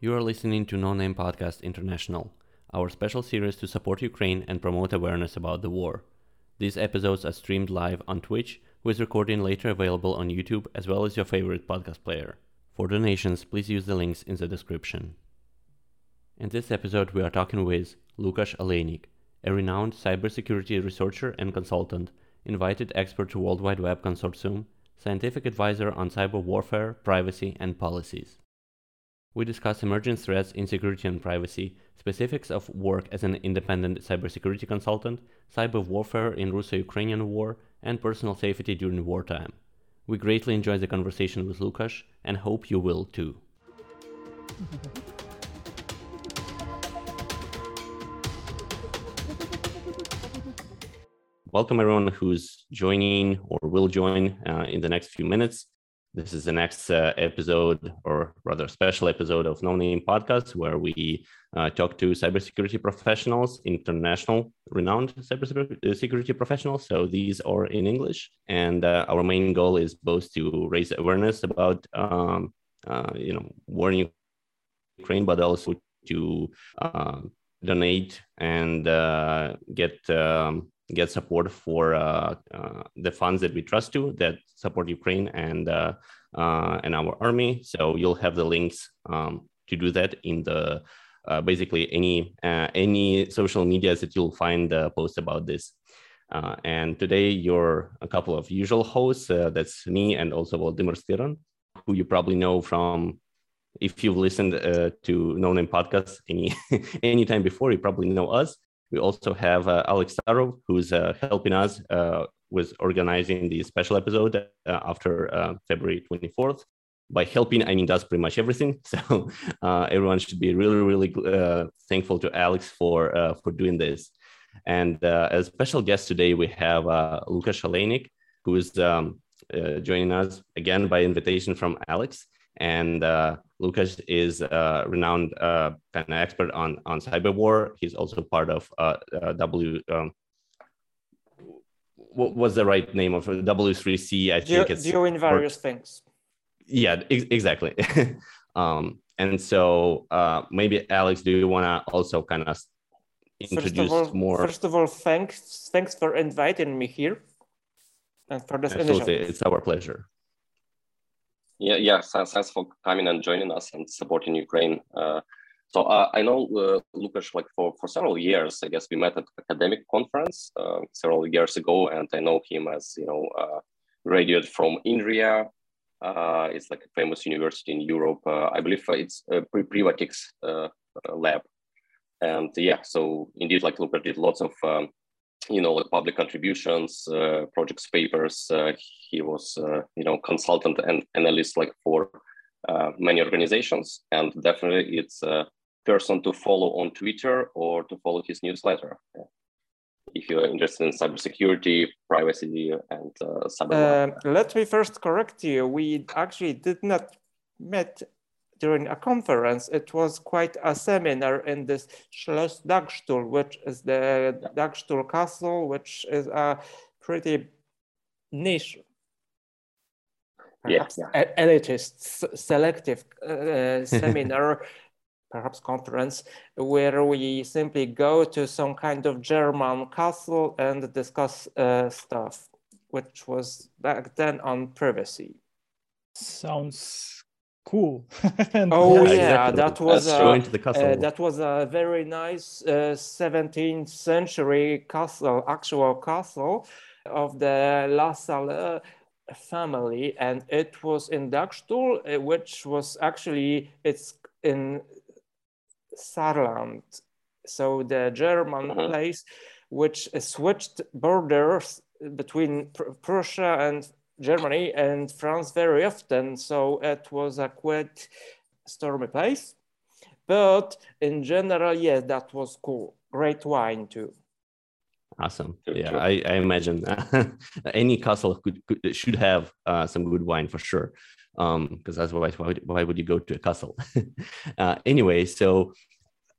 You are listening to No Name Podcast International, our special series to support Ukraine and promote awareness about the war. These episodes are streamed live on Twitch, with recording later available on YouTube as well as your favorite podcast player. For donations, please use the links in the description. In this episode, we are talking with Lukasz Olejnik, a renowned cybersecurity researcher and consultant, invited expert to World Wide Web Consortium, scientific advisor on cyber warfare, privacy, and policies. We discuss emerging threats in security and privacy, specifics of work as an independent cybersecurity consultant, cyber warfare in Russo Ukrainian war, and personal safety during wartime. We greatly enjoyed the conversation with Lukasz and hope you will too. Welcome everyone who's joining or will join uh, in the next few minutes. This is the next uh, episode, or rather, special episode of No Name Podcast, where we uh, talk to cybersecurity professionals, international renowned cybersecurity professionals. So these are in English, and uh, our main goal is both to raise awareness about, um, uh, you know, war in Ukraine, but also to uh, donate and uh, get um, get support for uh, uh, the funds that we trust to that support Ukraine and uh, uh and our army. So you'll have the links um, to do that in the uh, basically any uh, any social medias that you'll find posts about this. and today you're a couple of usual hosts. that's me and also Volodymyr Styran, who you probably know from if you've listened uh, to No Name Podcast any anytime before, you probably know us. We also have uh, Alex Starov, who's uh, helping us uh, with organizing the special episode uh, after uh, February 24th. By helping, I mean does pretty much everything. So uh, everyone should be really, really thankful to Alex for for doing this. And as special guest today, we have Lukasz Olejnik, who is um, joining us again by invitation from Alex. And Lukasz is a renowned uh, kind of expert on, on cyber war. He's also part of uh, uh W. Um, what was the right name of W3C? I think it's doing various or, things. Yeah, ex- exactly. um, and so uh, maybe Alex, do you want to also kind of introduce first of all, more? First of all, thanks thanks for inviting me here and for this Absolutely, initiative. it's our pleasure. Yeah, yeah. Thanks for coming and joining us and supporting Ukraine. Uh, so uh, I know uh, like for, for several years. I guess we met at academic conference uh, several years ago, and I know him as you know uh, graduate from INRIA. Uh, it's like a famous university in Europe. Uh, I believe it's a Privatics lab, and yeah. So indeed, like Lukasz did lots of um, you know, like public contributions, uh, projects, papers. Uh, he was, uh, you know, consultant and analyst like for uh, many organizations, and definitely it's a person to follow on Twitter or to follow his newsletter. Yeah. If you're interested in cybersecurity, privacy, and uh, cyber. Let me first correct you. We actually did not met during a conference. It was quite a seminar in this Schloss Dagstuhl, which is the yeah. Dagstuhl Castle, which is a pretty niche, perhaps yeah, yeah. elitist, selective uh, seminar, perhaps conference, where we simply go to some kind of German castle and discuss uh, stuff, which was back then on privacy. Sounds cool. oh yeah, yeah exactly. that was a, uh, that was a very nice uh, 17th century castle, actual castle of the La Salle family, and it was in Dagstuhl, uh, which was actually it's in Saarland, so the German -hmm. place, which switched borders between Pr Prussia and Germany and France very often, so it was a quite stormy place. But in general, yes, that was cool. Great wine too. Awesome. Yeah, I, I imagine any castle could, could, should have uh, some good wine for sure. Um, because otherwise, why, why would you go to a castle? uh, anyway, so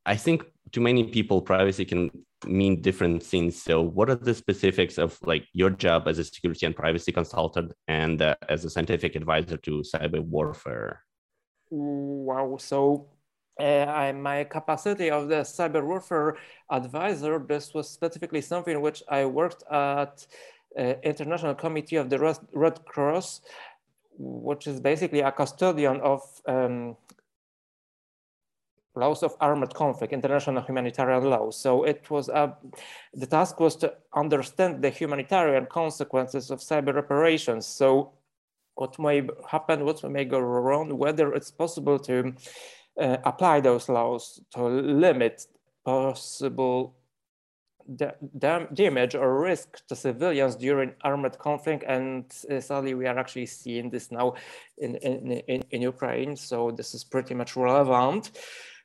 I think to many people, privacy can mean different things. So, what are the specifics of like your job as a security and privacy consultant and uh, as a scientific advisor to cyber warfare? Wow. So, uh, my capacity of the cyber warfare advisor, this was specifically something which I worked at uh, International Committee of the Red, Red Cross, which is basically a custodian of um, laws of armed conflict, international humanitarian law. So it was a, the task was to understand the humanitarian consequences of cyber operations. So what may happen, what may go wrong, whether it's possible to uh, apply those laws to limit possible damage or risk to civilians during armed conflict. And uh, sadly, we are actually seeing this now in, in, in, in Ukraine. So this is pretty much relevant.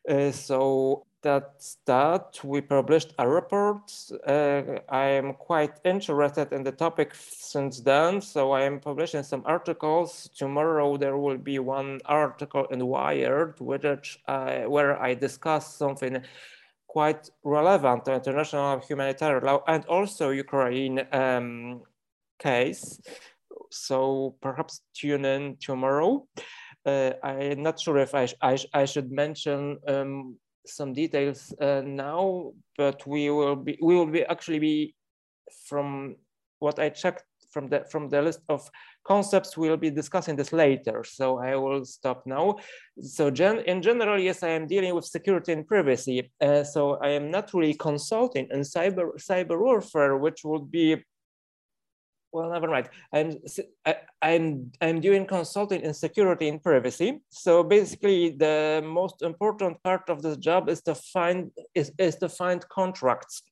Uh, so that's that. We published a report. Uh, I am quite interested in the topic since then, so I am publishing some articles. Tomorrow there will be one article in Wired, which I, where I discuss something quite relevant to international humanitarian law and also Ukraine um, case. So perhaps tune in tomorrow. Uh, I'm not sure if I, I, I should mention um, some details uh, now, but we will be we will be actually be from what I checked from the from the list of concepts we'll be discussing this later. So i will stop now. So gen in general yes i am dealing with security and privacy. Uh, so i am not really consulting in cyber cyber warfare which would be well, never mind. I'm I, I'm I'm doing consulting in security and privacy. So basically, the most important part of this job is to find is, is to find contracts.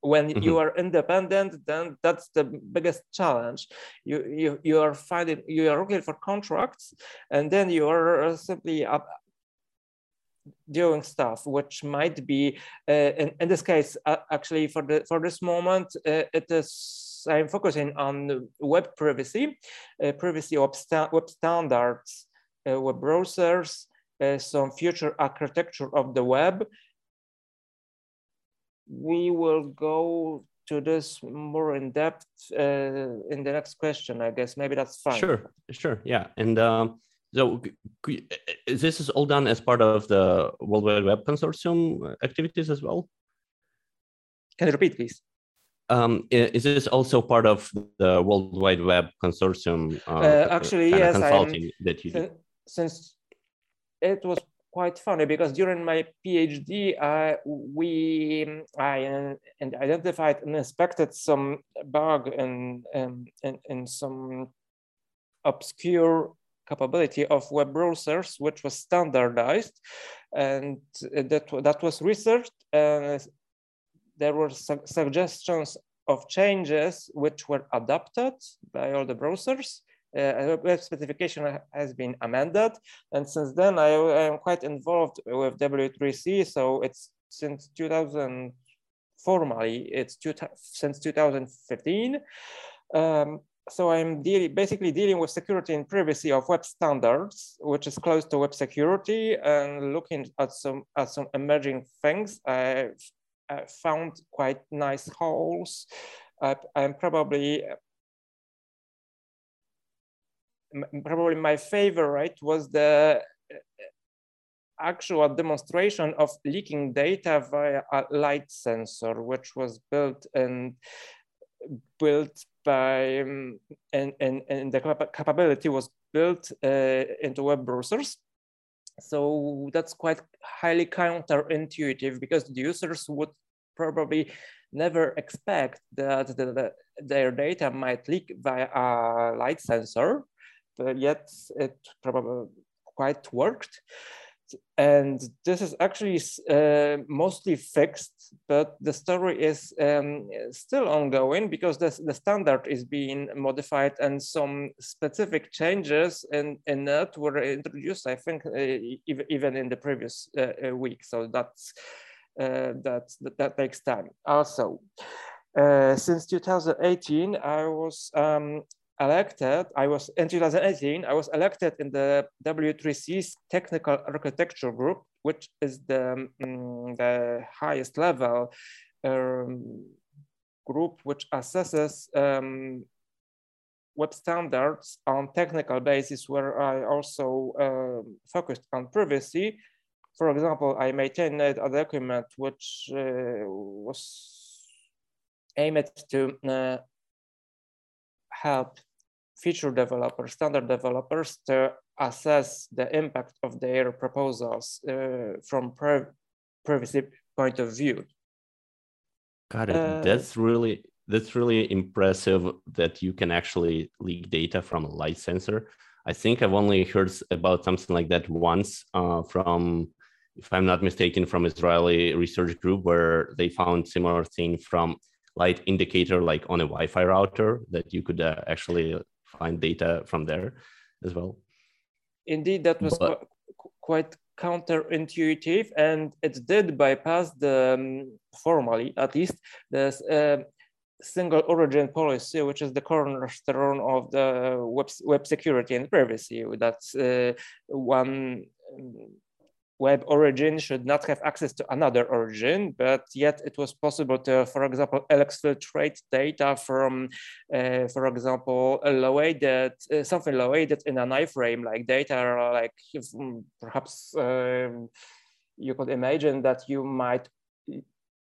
When mm -hmm. you are independent, then that's the biggest challenge. You you you are finding you are looking for contracts, and then you are simply up, doing stuff which might be uh, in, in this case uh, actually for the for this moment uh, it is I'm focusing on web privacy, uh, privacy web, sta web standards, uh, web browsers, uh, some future architecture of the web. We will go to this more in depth uh, in the next question, I guess. Maybe that's fine. Sure, sure, yeah. And um, so this is all done as part of the World Wide Web Consortium activities as well? Can you repeat, please? Um, is this also part of the World Wide Web Consortium? Uh, uh, actually, yes. Consulting that you do? Since it was quite funny because during my PhD, uh, we I uh, and identified and inspected some bug in, in, in, in some obscure capability of web browsers, which was standardized, and that that was researched and there were su suggestions of changes which were adopted by all the browsers. Uh, web specification has been amended. And since then, I, am quite involved with W3C. So it's since 2000, formally, it's two, since 2015. Um, so I'm dealing, basically dealing with security and privacy of web standards, which is close to web security and looking at some at some emerging things. I've uh, found quite nice holes. Uh, I'm probably probably my favorite was the actual demonstration of leaking data via a light sensor, which was built and built by um, and, and, and the capability was built uh, into web browsers. So that's quite highly counterintuitive because the users would probably never expect that the, the, their data might leak via a light sensor, but yet it probably quite worked. And this is actually uh, mostly fixed, but the story is um, still ongoing because the, the standard is being modified and some specific changes in, in it were introduced, I think, uh, even in the previous uh, uh, week. So that's, that, that, that takes time. Also, uh, since 2018, I was um, elected, I was in 2018, I was elected in the W3C's technical architecture group, which is the, um, the highest level um, group which assesses um, web standards on technical basis where I also uh, focused on privacy. For example, I maintained a document which uh, was aimed to uh, help feature developers, standard developers to assess the impact of their proposals uh, from privacy point of view. Got it. Uh, that's really that's really impressive that you can actually leak data from a light sensor. I think I've only heard about something like that once uh, from, if I'm not mistaken, from Israeli research group where they found similar thing from light indicator like on a Wi-Fi router that you could uh, actually find data from there as well. Indeed, that was but, qu quite counterintuitive, and it did bypass the um, formally, at least, the uh, single origin policy, which is the cornerstone of the web, web security and privacy. That's uh, one um, web origin should not have access to another origin, but yet it was possible to, for example, exfiltrate data from, uh, for example, a loaded, uh, something loaded in an iframe, like data, like if, mm, perhaps um, you could imagine that you might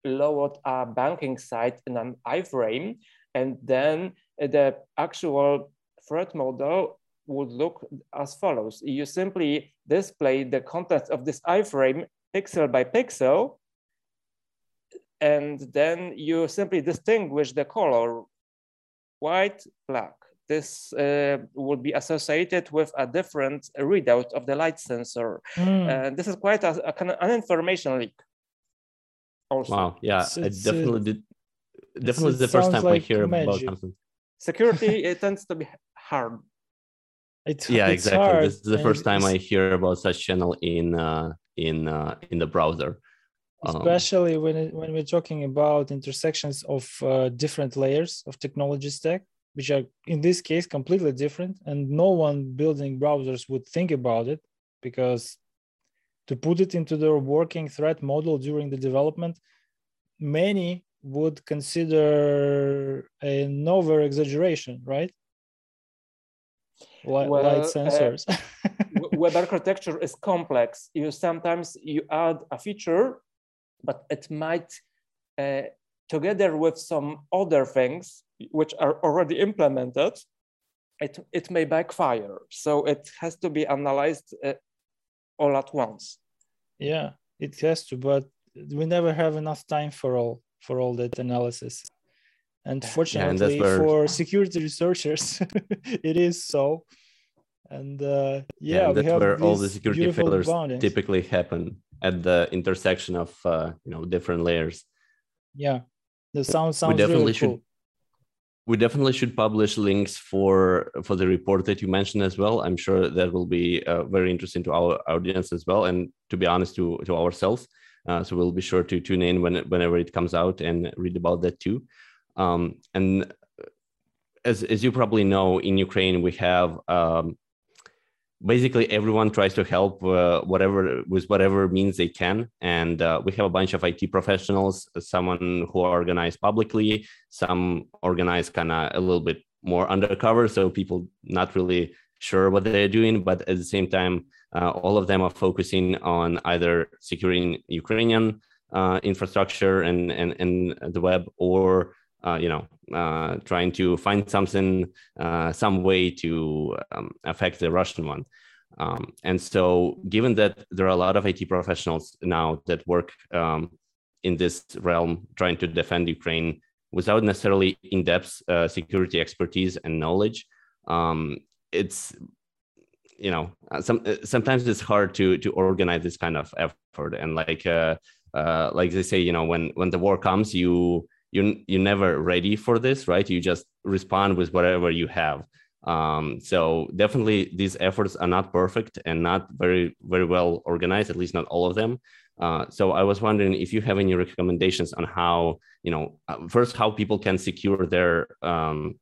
load a banking site in an iframe, and then the actual threat model would look as follows. You simply display the contents of this iframe pixel by pixel, and then you simply distinguish the color, white, black. This uh, would be associated with a different readout of the light sensor. Mm. And this is quite a, a, an information leak. Also. Wow, yeah, it's, it's, I definitely did. Definitely the first time like I hear magic. about something. Security, it tends to be hard it's, yeah, it's exactly. Hard. This is the first time I hear about such channel in uh, in uh, in the browser. Um, Especially um, when it, when we're talking about intersections of uh, different layers of technology stack, which are in this case completely different, and no one building browsers would think about it because to put it into their working threat model during the development, many would consider an over exaggeration, right? Light, well, uh, sensors. Web architecture is complex. You sometimes you add a feature, but it might, uh, together with some other things which are already implemented, it, it may backfire. So it has to be analyzed uh, all at once. Yeah, it has to, but we never have enough time for all for all that analysis and fortunately yeah, and for security researchers it is so. And uh, yeah, and that's where all the security failures typically happen at the intersection of uh, you know different layers. Yeah the sound sounds we definitely really should cool. we definitely should publish links for for the report that you mentioned as well. I'm sure that will be uh, very interesting to our audience as well and to be honest to to ourselves. Uh, so we'll be sure to tune in when whenever it comes out and read about that too um, and as, as you probably know, in Ukraine, we have um, basically everyone tries to help uh, whatever with whatever means they can. And uh, we have a bunch of IT professionals, someone who organize publicly, some organize kind of a little bit more undercover, so people not really sure what they're doing, but at the same time, uh, all of them are focusing on either securing Ukrainian uh, infrastructure and, and, and the web or uh, you know, uh, trying to find something, uh, some way to um, affect the Russian one. Um, and so, given that there are a lot of IT professionals now that work um, in this realm, trying to defend Ukraine without necessarily in-depth uh, security expertise and knowledge, um, it's you know uh, some sometimes it's hard to to organize this kind of effort. And like uh, like they say, you know, when when the war comes, you you you're never ready for this right? You just respond with whatever you have. Um, so definitely these efforts are not perfect and not very very well organized at least not all of them. Uh, so i was wondering if you have any recommendations on how you know uh, first how people can secure their um,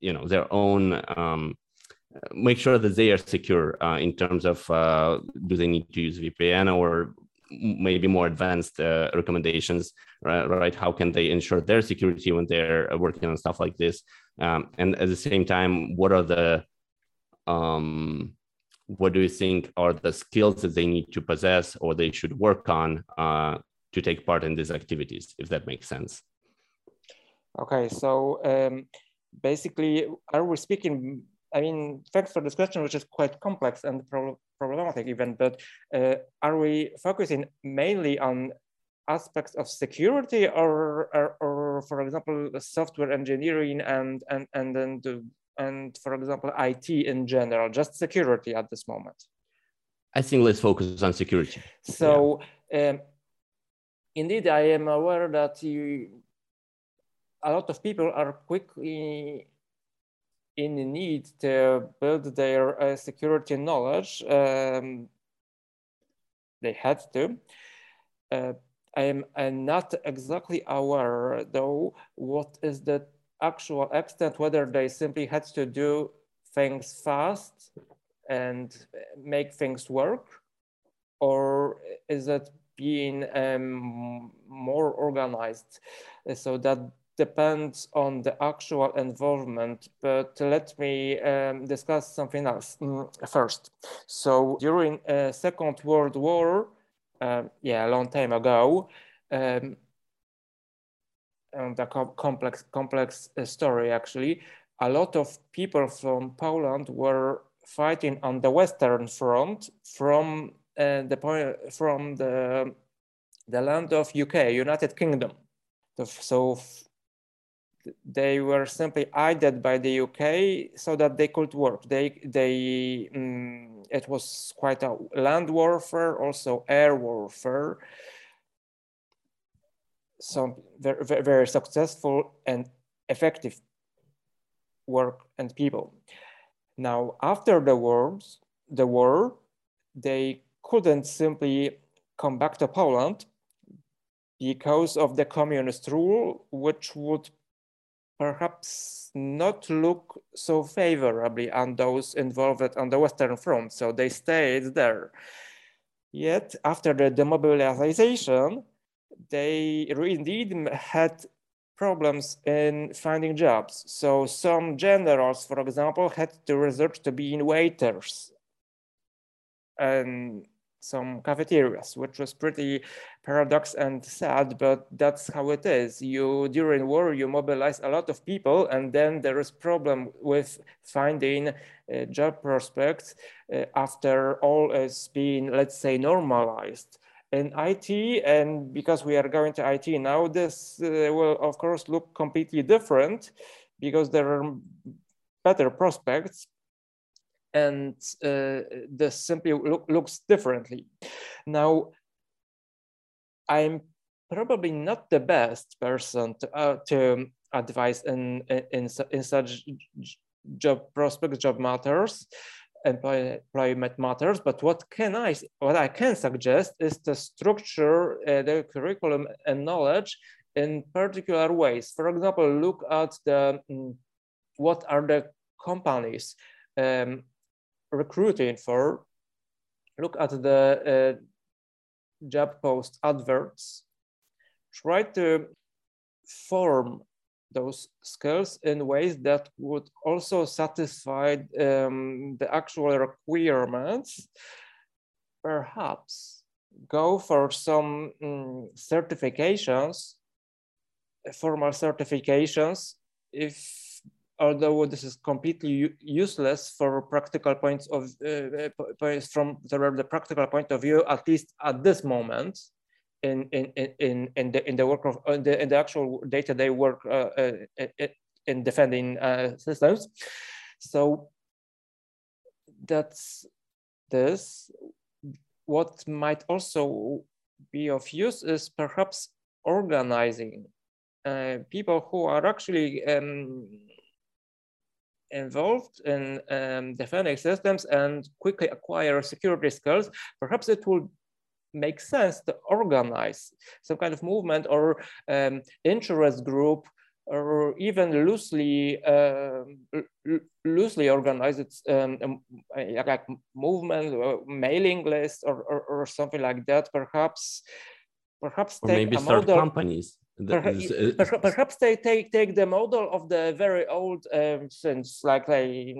you know their own um, make sure that they are secure uh, in terms of uh, do they need to use VPN or maybe more advanced uh, recommendations, right, right, How can they ensure their security when they're working on stuff like this? Um, and at the same time, what are the um, what do you think are the skills that they need to possess or they should work on uh, to take part in these activities, if that makes sense? Okay, so um, basically, are we speaking? I mean, thanks for this question, which is quite complex and pro problematic even, but uh, are we focusing mainly on aspects of security or, or, or, for example, software engineering and, and, and then the and for example, IT in general, just security at this moment? I think let's focus on security. So, yeah. um, indeed, I am aware that you, a lot of people are quickly in need to build their uh, security knowledge. Um, they had to. Uh, I am I'm not exactly aware, though, what is the actual extent, whether they simply had to do things fast and make things work, or is it being um, more organized? So that depends on the actual involvement, but let me um, discuss something else mm, first. So during uh, Second World War, uh, yeah, a long time ago, um, and a complex complex uh, story actually. A lot of people from Poland were fighting on the Western Front from uh, the point from the the land of UK, United Kingdom. So they were simply aided by the UK so that they could work. They they um, it was quite a land warfare, also air warfare some very, very successful and effective work and people. Now, after the wars, the war, they couldn't simply come back to Poland because of the communist rule, which would perhaps not look so favorably on those involved on the Western Front. So they stayed there. Yet, after the demobilization, they indeed had problems in finding jobs. So some generals, for example, had to resort to being waiters and some cafeterias, which was pretty paradox and sad, but that's how it is. You during war, you mobilize a lot of people, and then there is problem with finding uh, job prospects uh, after all is being, let's say, normalized in IT, and because we are going to IT now, this uh, will of course look completely different because there are better prospects and uh, this simply look, looks differently. Now, I'm probably not the best person to, uh, to advise in, in, in such job prospects, job matters employment matters, but what can I, what I can suggest is to structure uh, the curriculum and knowledge in particular ways. For example, look at the, um, what are the companies um, recruiting for, look at the uh, job post adverts, try to form those skills in ways that would also satisfy um, the actual requirements, perhaps go for some um, certifications, formal certifications, if although this is completely useless for practical points of uh, points from the, the practical point of view, at least at this moment, in in in in the in the work of in the, in the actual day-to-day work uh, uh, in defending uh, systems. So that's this. What might also be of use is perhaps organizing uh, people who are actually um, involved in um, defending systems and quickly acquire security skills. Perhaps it will make sense to organize some kind of movement or um, interest group or even loosely uh, loosely organized um, um like movement or mailing list or, or, or, something like that perhaps perhaps or maybe start model, companies perhaps, uh, perhaps they take take the model of the very old um, since like they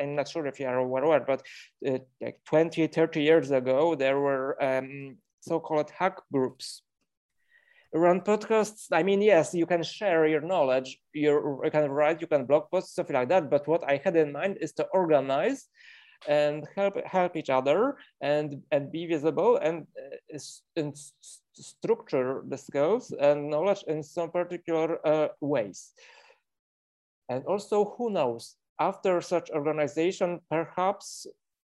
I'm not sure if you are aware, but uh, like 20, 30 years ago, there were um, so-called hack groups. Around podcasts i mean yes you can share your knowledge you can write you can blog posts stuff like that but what i had in mind is to organize and help help each other and and be visible and, uh, and structure the skills and knowledge in some particular uh, ways and also who knows after such organization perhaps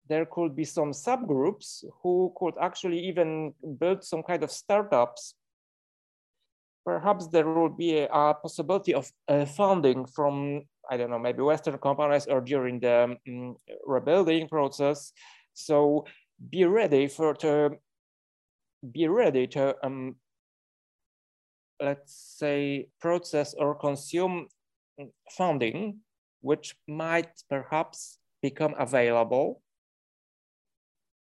there could be some subgroups who could actually even build some kind of startups perhaps there will be a, possibility of uh, funding from, I don't know, maybe Western companies or during the um, rebuilding process. So be ready for to be ready to, um, let's say, process or consume funding, which might perhaps become available.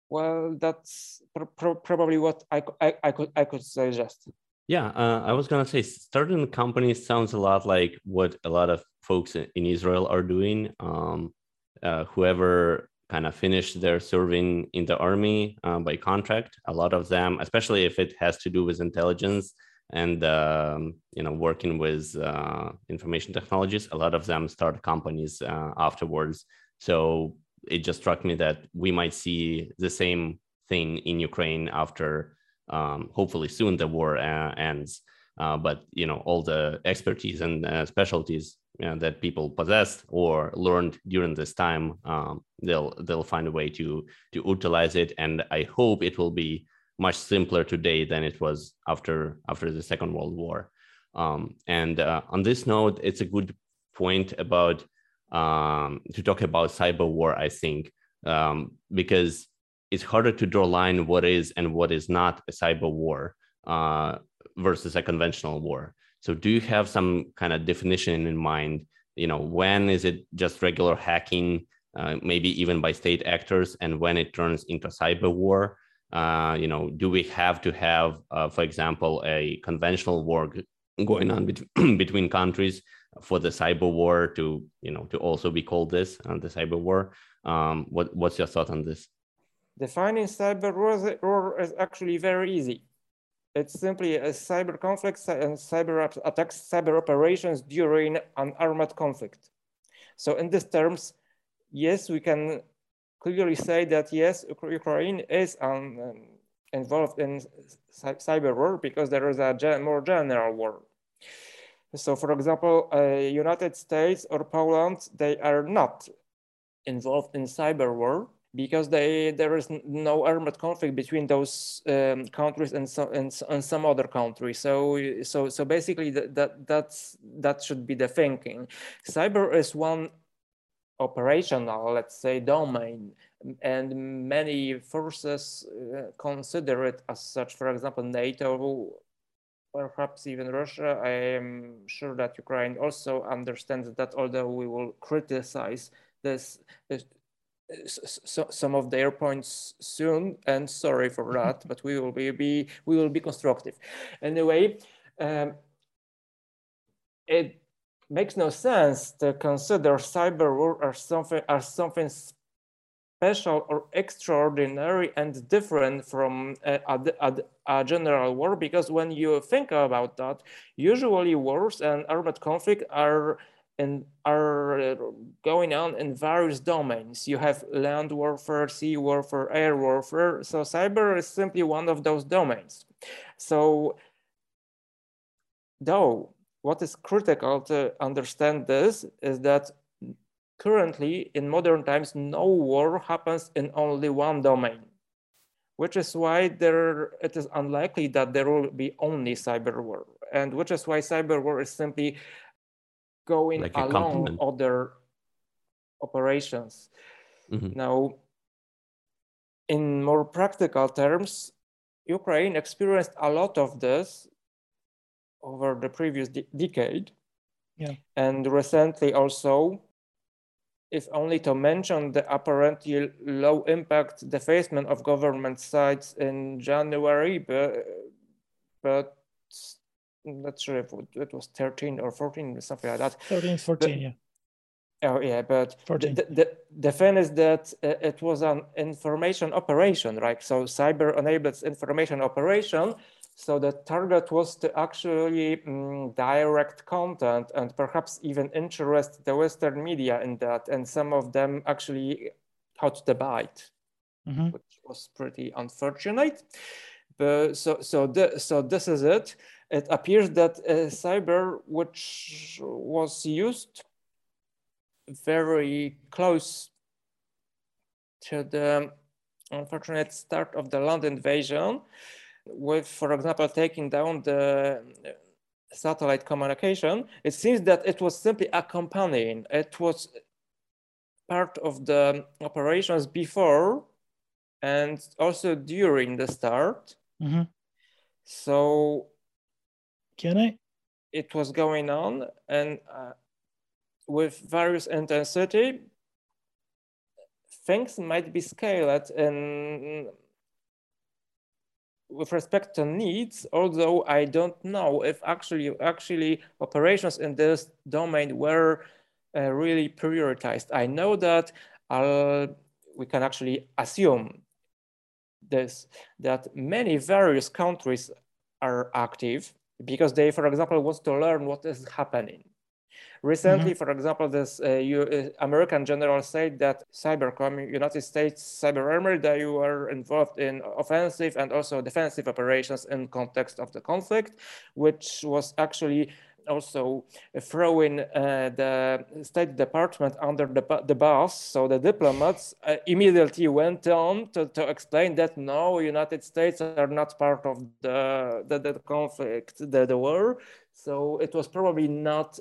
Well, that's pr pr probably what I, I, I, could I could suggest. Yeah, uh, I was gonna say starting companies sounds a lot like what a lot of folks in Israel are doing. Um, uh, whoever kind of finish their serving in the army uh, by contract, a lot of them, especially if it has to do with intelligence and um, you know working with uh, information technologies, a lot of them start companies uh, afterwards. So it just struck me that we might see the same thing in Ukraine after um, hopefully soon the war uh, ends. Uh, but you know all the expertise and uh, specialties you know, that people possessed or learned during this time, um, they'll they'll find a way to to utilize it. And I hope it will be much simpler today than it was after after the Second World War. Um, and uh, on this note, it's a good point about um, to talk about cyber war. I think um, because it's harder to draw line what is and what is not a cyber war uh, versus a conventional war. So do you have some kind of definition in mind? You know, when is it just regular hacking, uh, maybe even by state actors, and when it turns into cyber war? Uh, you know, do we have to have, uh, for example, a conventional war going on bet- between countries for the cyber war to, you know, to also be called this uh, the cyber war? Um, what, what's your thought on this? Defining cyber war is actually very easy. It's simply a cyber conflict and cyber attacks, cyber operations during an armed conflict. So in these terms, yes, we can clearly say that yes, Ukraine is um, involved in cyber war because there is a gen more general war. So for example, uh, United States or Poland, they are not involved in cyber war, because they, there is no armed conflict between those um, countries and, so, and, and, some other countries. So, so, so basically that, that, that's, that should be the thinking. Cyber is one operational, let's say, domain, and many forces uh, consider it as such. For example, NATO, perhaps even Russia. I am sure that Ukraine also understands that although we will criticize this, this so, some of their points soon and sorry for that but we will be, be we will be constructive. Anyway um, it makes no sense to consider cyber war as something as something special or extraordinary and different from a, a, a, general war because when you think about that usually wars and armed conflict are and are going on in various domains. You have land warfare, sea warfare, air warfare. So cyber is simply one of those domains. So though what is critical to understand this is that currently in modern times, no war happens in only one domain, which is why there it is unlikely that there will be only cyber war. And which is why cyber war is simply going like along other operations. Mm-hmm. Now, in more practical terms, Ukraine experienced a lot of this over the previous de- decade. Yeah. And recently also, if only to mention the apparently low impact defacement of government sites in January, but, but not sure if it was 13 or 14 something like that. 13, 14, but, yeah. Oh yeah, but the, the, the thing is that uh, it was an information operation, right? So cyber enabled information operation. So the target was to actually um, direct content and perhaps even interest the Western media in that. And some of them actually caught the bite, mm -hmm. which was pretty unfortunate. But so so the, so this is it. It appears that cyber, which was used very close to the unfortunate start of the land invasion with, for example, taking down the satellite communication, it seems that it was simply accompanying. It was part of the operations before and also during the start. Mm -hmm. So, can I? It was going on, and uh, with various intensity, things might be scaled in with respect to needs, although I don't know if actually actually operations in this domain were uh, really prioritized. I know that uh, we can actually assume this, that many various countries are active because they, for example, want to learn what is happening. Recently, mm -hmm. for example, this uh, you, uh, American general said that cybercom, United States cyber army, that you are involved in offensive and also defensive operations in context of the conflict, which was actually also throwing uh, the State Department under the, the bus. So the diplomats uh, immediately went on to, to explain that no, United States are not part of the, the, the conflict, the, the war. So it was probably not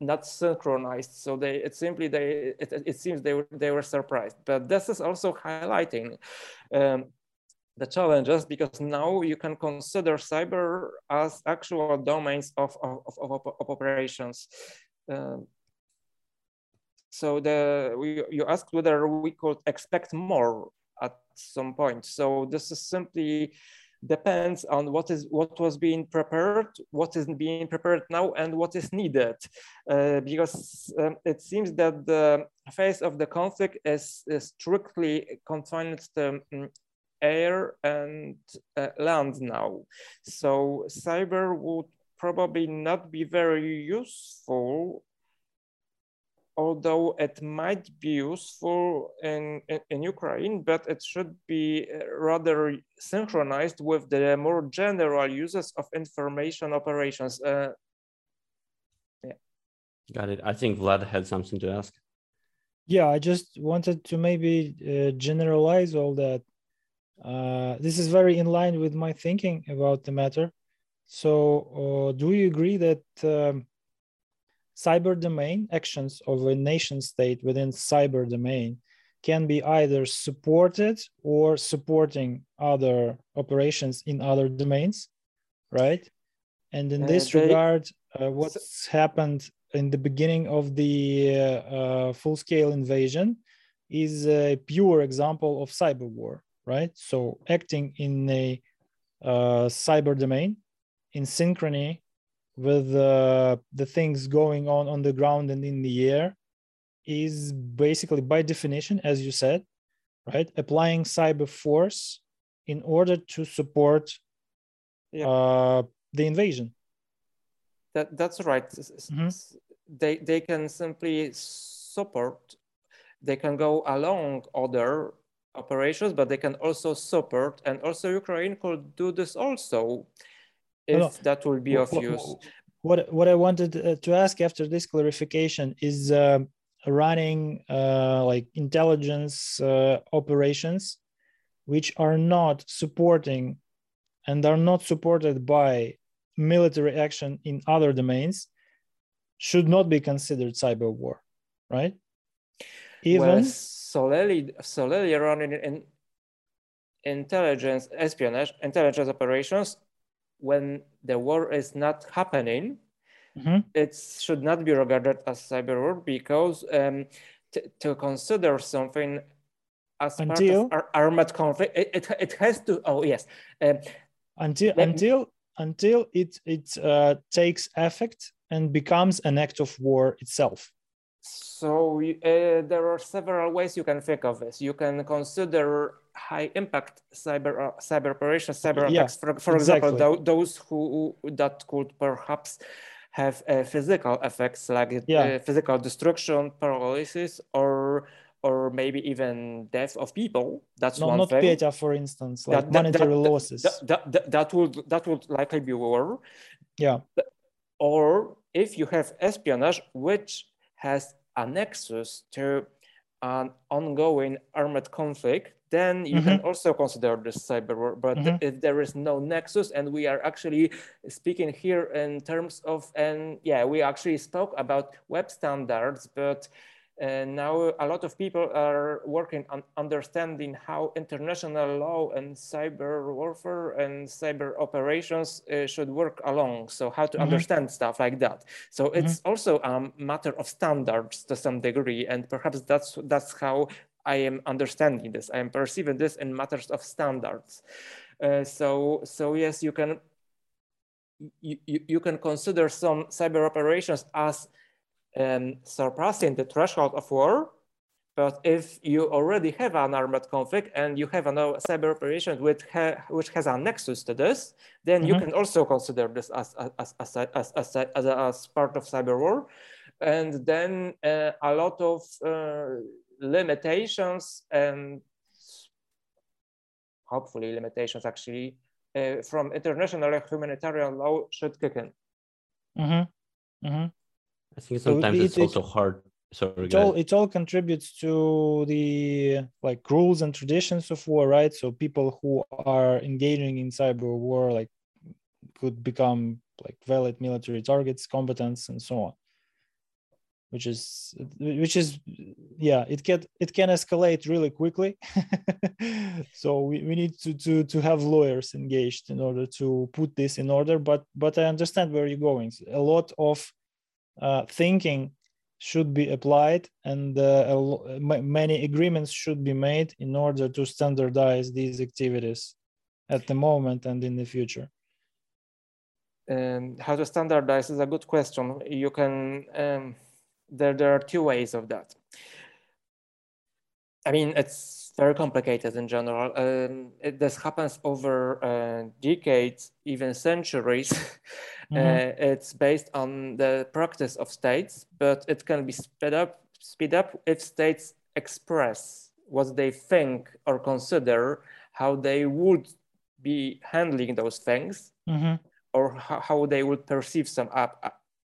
not synchronized. So they it simply they it, it seems they were they were surprised. But this is also highlighting um, the challenges because now you can consider cyber as actual domains of of, of, of operations. Um, so the we, you asked whether we could expect more at some point. So this is simply depends on what is what was being prepared, what is being prepared now, and what is needed. Uh, because um, it seems that the phase of the conflict is, is strictly confined to um, air and uh, land now. So cyber would probably not be very useful although it might be useful in, in, in, Ukraine, but it should be uh, rather synchronized with the more general uses of information operations. Uh, yeah. Got it. I think Vlad had something to ask. Yeah, I just wanted to maybe uh, generalize all that. Uh, this is very in line with my thinking about the matter. So, uh, do you agree that um, cyber domain actions of a nation state within cyber domain can be either supported or supporting other operations in other domains, right? And in uh, this they, regard, uh, what's happened in the beginning of the uh, uh, full-scale invasion is a pure example of cyber war, right? So acting in a uh, cyber domain in synchrony with uh, the things going on on the ground and in the air is basically by definition as you said right applying cyber force in order to support yeah. uh, the invasion that that's right mm-hmm. they they can simply support they can go along other operations but they can also support and also ukraine could do this also if no, no. that will be of what, use. What what I wanted uh, to ask after this clarification is uh, running uh, like intelligence uh, operations, which are not supporting and are not supported by military action in other domains, should not be considered cyber war, right? Even well, solely solely running in intelligence espionage intelligence operations when the war is not happening, mm-hmm. it should not be regarded as cyber war because um, to consider something as until, part of ar- armed conflict, it, it, it, has to. Oh yes. Um, until until until it it uh, takes effect and becomes an act of war itself. So uh, there are several ways you can think of this. You can consider high impact cyber uh, cyber operations, cyber yeah, attacks. For, for exactly. example, th those who that could perhaps have uh, physical effects like yeah. Uh, physical destruction, paralysis, or or maybe even death of people. That's no, one not thing. Petya, for instance, like that, monetary that, losses. That, that, that, would that would likely be war. Yeah. Or if you have espionage, which has a nexus to an ongoing armed conflict, then you mm-hmm. can also consider this cyber war. But mm-hmm. if there is no nexus, and we are actually speaking here in terms of, and yeah, we actually spoke about web standards, but and now a lot of people are working on understanding how international law and cyber warfare and cyber operations uh, should work along. So how to mm -hmm. understand stuff like that. So it's mm -hmm. also a matter of standards to some degree. And perhaps that's, that's how I am understanding this. I am perceiving this in matters of standards. Uh, so, so yes, you can, you, you can consider some cyber operations as um, surpassing the threshold of war. But if you already have an armed conflict and you have a cyber operation which, ha which has a nexus to this, then mm -hmm. you mm-hmm. can also consider this as, as, as, as, as, as, as part of cyber war. And then uh, a lot of uh, limitations and hopefully limitations actually uh, from international humanitarian law should kick in. Mm -hmm. Mm -hmm. I think sometimes so it, it's it, also hard. Sorry, it all, it all contributes to the like rules and traditions of war, right? So people who are engaging in cyber war like could become like valid military targets, combatants, and so on. Which is which is yeah, it can it can escalate really quickly. so we, we need to, to to have lawyers engaged in order to put this in order. But but I understand where you're going. A lot of uh, thinking should be applied and uh, many agreements should be made in order to standardize these activities at the moment and in the future. Um, how to standardize is a good question. You can um, there, there are two ways of that. I mean it's very complicated in general um, it, this happens over uh, decades even centuries Mm -hmm. uh, it's based on the practice of states, but it can be sped up, speed up if states express what they think or consider, how they would be handling those things, mm -hmm. or how they would perceive some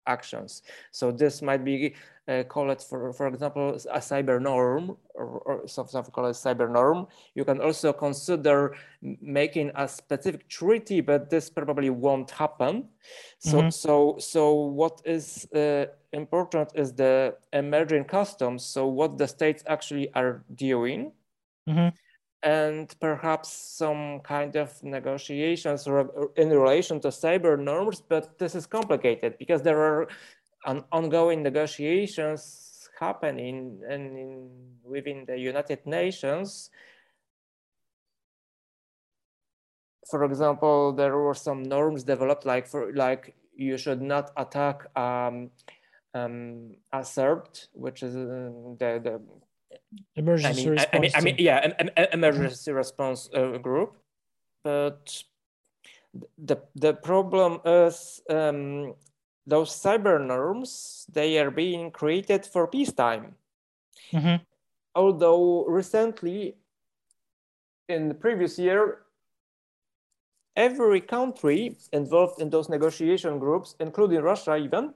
actions. So this might be uh, call it, for, for example, a cyber norm or, or something called a cyber norm. You can also consider making a specific treaty, but this probably won't happen. So, mm -hmm. so, so what is uh, important is the emerging customs. So what the states actually are doing. Mm -hmm. And perhaps some kind of negotiations in relation to cyber norms, but this is complicated because there are ongoing negotiations happening and in, within the United Nations. For example, there were some norms developed like for like you should not attack um, um, a CERT, which is uh, the, the emergency I mean, response. I mean, I mean, yeah, an, an emergency response uh, group. But the the problem is um, those cyber norms, they are being created for peacetime. Mm-hmm. Although recently, in the previous year, every country involved in those negotiation groups, including Russia even,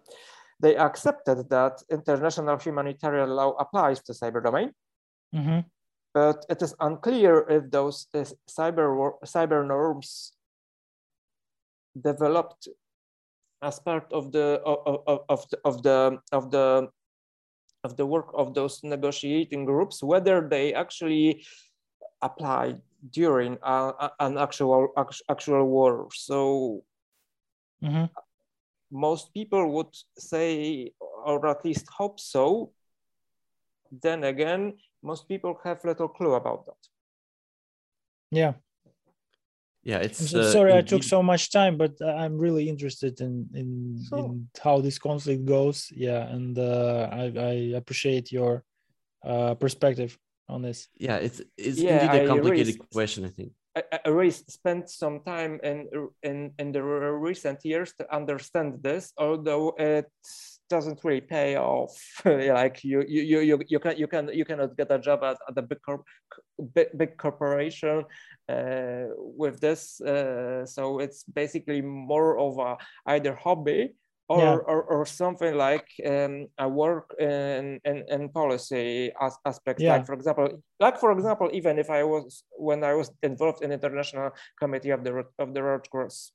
they accepted that international humanitarian law applies to cyber domain. Mm-hmm. But it is unclear if those uh, cyber, cyber norms developed as part of the of, of, of the of the of the of the work of those negotiating groups, whether they actually apply during a, a, an actual actual war. So mm -hmm. most people would say, or at least hope so. Then again, most people have little clue about that. Yeah. Yeah, it's so, uh, sorry I took so much time, but uh, I'm really interested in in, Sure. in how this conflict goes. Yeah, and uh, I I appreciate your uh, perspective on this. Yeah, it's it's Yeah, indeed a really complicated s- question. I think. I, I I really spent some time in in in the recent years to understand this, although it doesn't really pay off. like you you you you you can you can you cannot get a job at, at a big corp, big, big corporation uh, with this. Uh, so it's basically more of a either hobby or, Yeah. or, or something like um, a work in, in, in policy as, aspects. Yeah. Like for example, like for example, even if I was when I was involved in international committee of the of the Red Cross.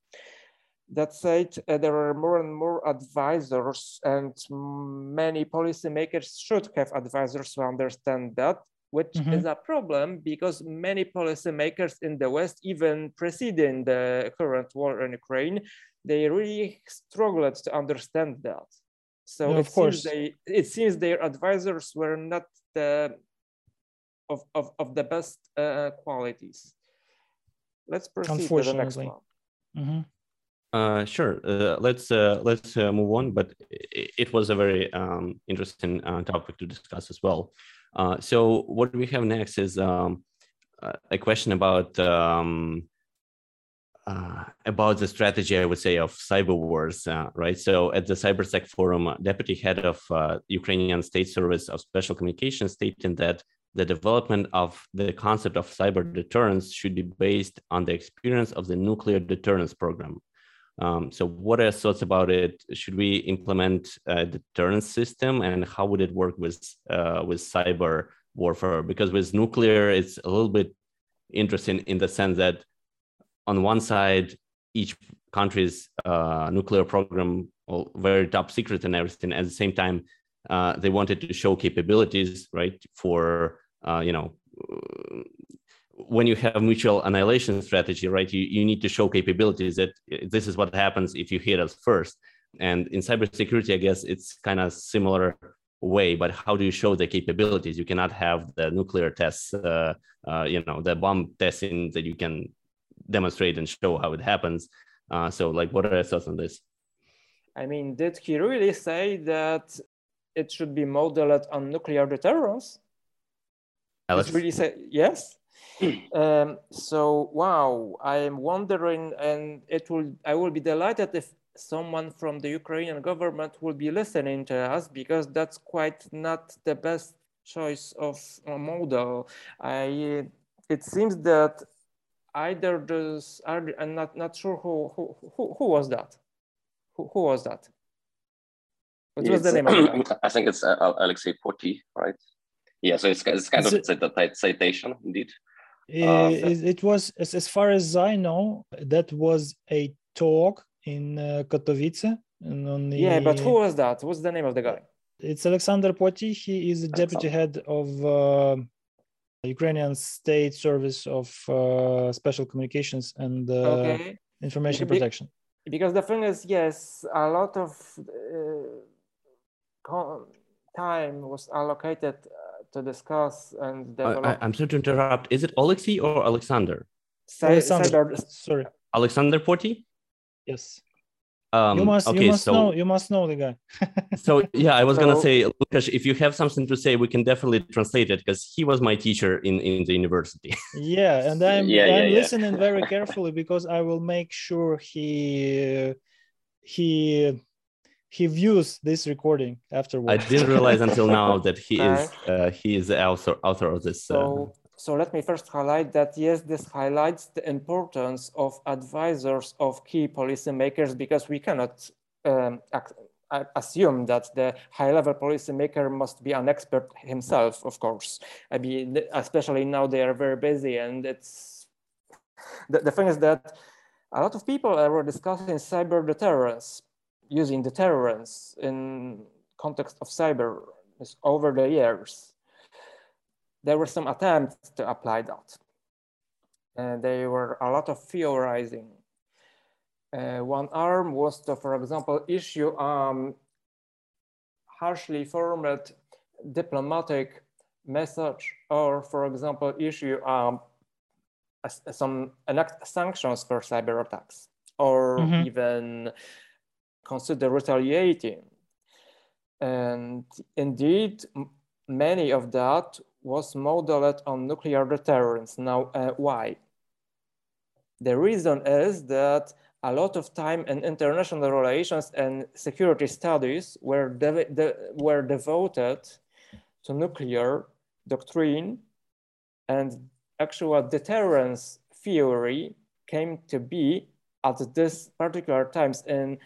That said, uh, there are more and more advisors, and many policymakers should have advisors who understand that, which Mhm. is a problem because many policymakers in the West, even preceding the current war in Ukraine, they really struggled to understand that. So it of course. seems they it seems their advisors were not the of, of, of the best uh, qualities. Let's proceed to the next one. Mhm. Uh, sure. Uh, let's uh, let's uh, move on. But it, was a very um, interesting uh, topic to discuss as well. Uh, so what we have next is um, a question about um, about the strategy, I would say, of cyber wars, right? So at the CyberSec Forum, deputy head of Ukrainian State Service of Special Communications stated that the development of the concept of cyber deterrence should be based on the experience of the nuclear deterrence program. Um, so, what are your thoughts about it? Should we implement a deterrence system, and how would it work with uh, with cyber warfare? Because with nuclear, it's a little bit interesting in the sense that on one side, each country's uh, nuclear program, well, very top secret and everything. At the same time, uh, they wanted to show capabilities, right? For uh, you know, when you have mutual annihilation strategy, right? You you need to show capabilities that uh, this is what happens if you hit us first. And in cybersecurity, I guess it's kind of similar way. But how do you show the capabilities? You cannot have the nuclear tests, uh, uh, you know, the bomb testing that you can demonstrate and show how it happens. Uh, so, like, what are your thoughts on this? I mean, did he really say that it should be modeled on nuclear deterrence? Alex? Did he really say yes? um, so wow, I am wondering, and it will. I will be delighted if someone from the Ukrainian government will be listening to us because that's quite not the best choice of a model. I. It seems that either this. I'm not not sure who who who, who was that. Who, who was that? What was the name? I think it's uh, Alexei Potii, right? Yeah, so it's, it's kind Is of cit- cit- citation, indeed. Uh, it, it was, as, as far as I know, that was a talk in uh, Katowice. And on the, Yeah, but who was that? What's the name of the guy? It's Alexander Potii. He is the deputy head of uh, Ukrainian State Service of uh, Special Communications and uh, Okay. Information Be- Protection. because the thing is yes a lot of uh, time was allocated uh, to discuss and I, develop I, I'm sorry to interrupt. Is it Alexei or Alexander? cy- Alexander, cyber- sorry. Alexander Potii? Yes. Um, you must, okay, you must so, know, you must know the guy. so yeah, I was gonna say, Lukasz, if you have something to say, we can definitely translate it because he was my teacher in, in the university. yeah and i'm, Yeah, yeah, I'm yeah. listening very carefully because i will make sure he he he views this recording afterwards I didn't realize until now that he is Okay. uh, he is the author author of this. Uh, so so let me first highlight that yes this highlights the importance of advisors of key policymakers because we cannot um, ac- assume that the high level policymaker must be an expert himself of course i mean especially now they are very busy and it's the, the thing is that a lot of people are discussing cyber deterrence using deterrence in context of cyber over the years there were some attempts to apply that. And there were a lot of theorizing. Uh, one arm was to, for example, issue um, harshly formatted diplomatic message, or for example, issue um, some enact sanctions for cyber attacks, or mm-hmm. even consider retaliating. And indeed, many of that was modeled on nuclear deterrence. Now, uh, why? The reason is that a lot of time in international relations and security studies were, de de were devoted to nuclear doctrine and actual deterrence theory came to be at this particular times in,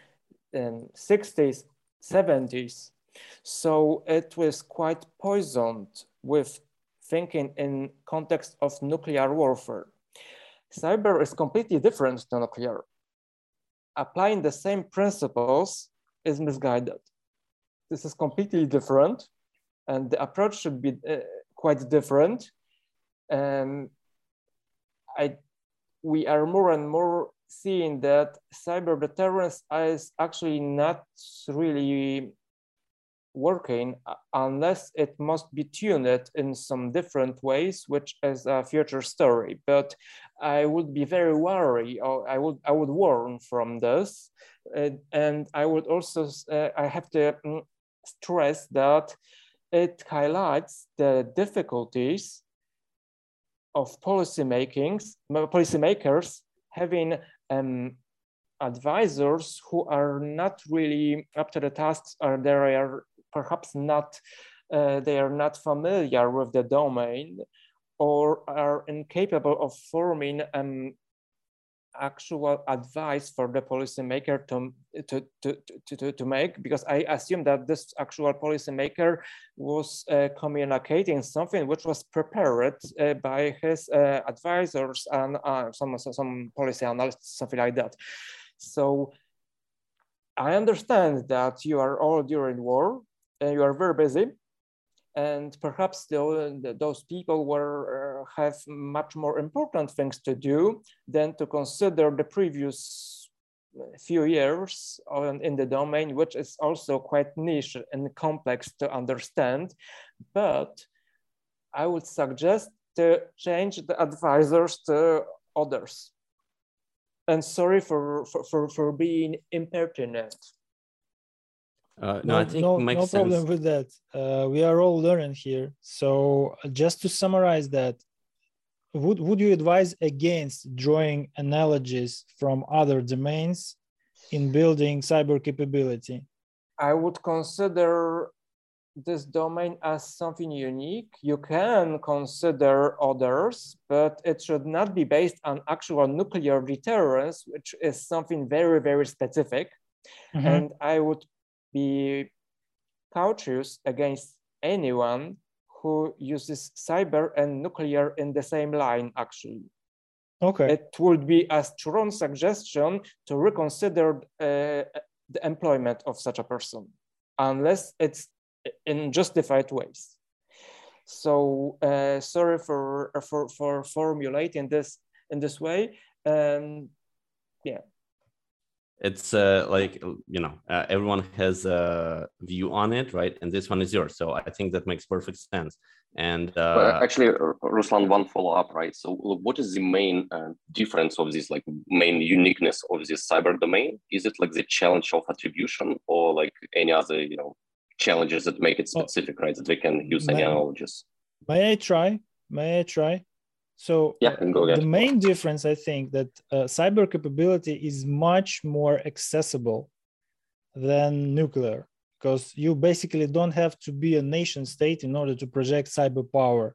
in 60s, 70s. So it was quite poisoned with thinking in context of nuclear warfare. Cyber is completely different to nuclear. Applying the same principles is misguided. This is completely different and the approach should be uh, quite different. Um, I, we are more and more seeing that cyber deterrence is actually not really working uh, unless it must be tuned in some different ways, which is a future story. But I would be very wary, or I would I would warn from this, and I would also uh, I have to um, stress that it highlights the difficulties of policymakers having um, advisors who are not really up to the tasks or they are perhaps not, uh, they are not familiar with the domain or are incapable of forming um, actual advice for the policymaker to, to, to, to, to, make, because I assume that this actual policymaker was uh, communicating something which was prepared uh, by his uh, advisors and uh, some, some policy analysts, something like that. So I understand that you are all during war and you are very busy and perhaps the, those people were uh, have much more important things to do than to consider the previous few years on, in the domain, which is also quite niche and complex to understand. But I would suggest to change the advisors to others. And sorry for, for, for, for being impertinent. Uh, no, no, I think no, no sense. problem with that. Uh, we are all learning here. So just to summarize that, would would you advise against drawing analogies from other domains in building cyber capability? I would consider this domain as something unique. You can consider others, but it should not be based on actual nuclear deterrence, which is something very, very specific. Mm -hmm. And I would be cautious against anyone who uses cyber and nuclear in the same line, actually. Okay. It would be a strong suggestion to reconsider uh, the employment of such a person, unless it's in justified ways. So uh, sorry for, for, for formulating this in this way. Um, yeah it's uh, like you know uh, everyone has a view on it right? And this one is yours. So i think that makes perfect sense. And uh, well, actually ruslan one follow-up right? So what is the main uh, difference of this like main uniqueness of this cyber domain? Is it like the challenge of attribution or like any other you know challenges that make it specific oh, right that we can use any analogies? May i try? May i try so yeah, the main difference, I think, that uh, cyber capability is much more accessible than nuclear because you basically don't have to be a nation state in order to project cyber power,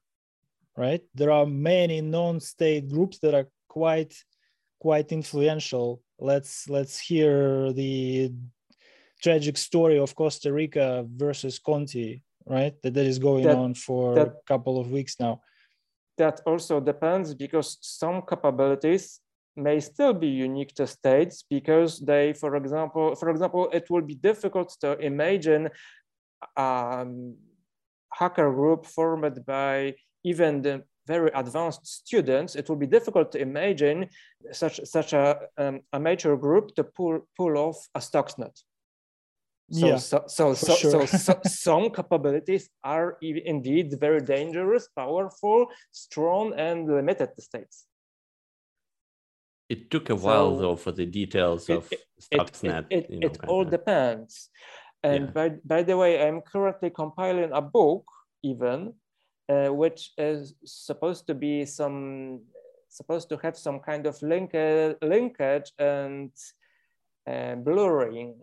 right? There are many non-state groups that are quite quite influential. Let's let's hear the tragic story of Costa Rica versus Conti, right? That that is going that, on for that, a couple of weeks now that also depends because some capabilities may still be unique to states because they, for example, for example, it will be difficult to imagine a um, hacker group formed by even the very advanced students, it will be difficult to imagine such, such a, um, a major group to pull, pull off a Stuxnet. So, yeah, so, so, so, sure. so, so some capabilities are indeed very dangerous, powerful, strong, and limited to states. It took a while So- though for the details It- of It, Stuxnet. it, it, you know, it all kinda. depends. And Yeah. by, by the way, I'm currently compiling a book even, uh, which is supposed to be some, supposed to have some kind of link, uh, linkage and uh, blurring,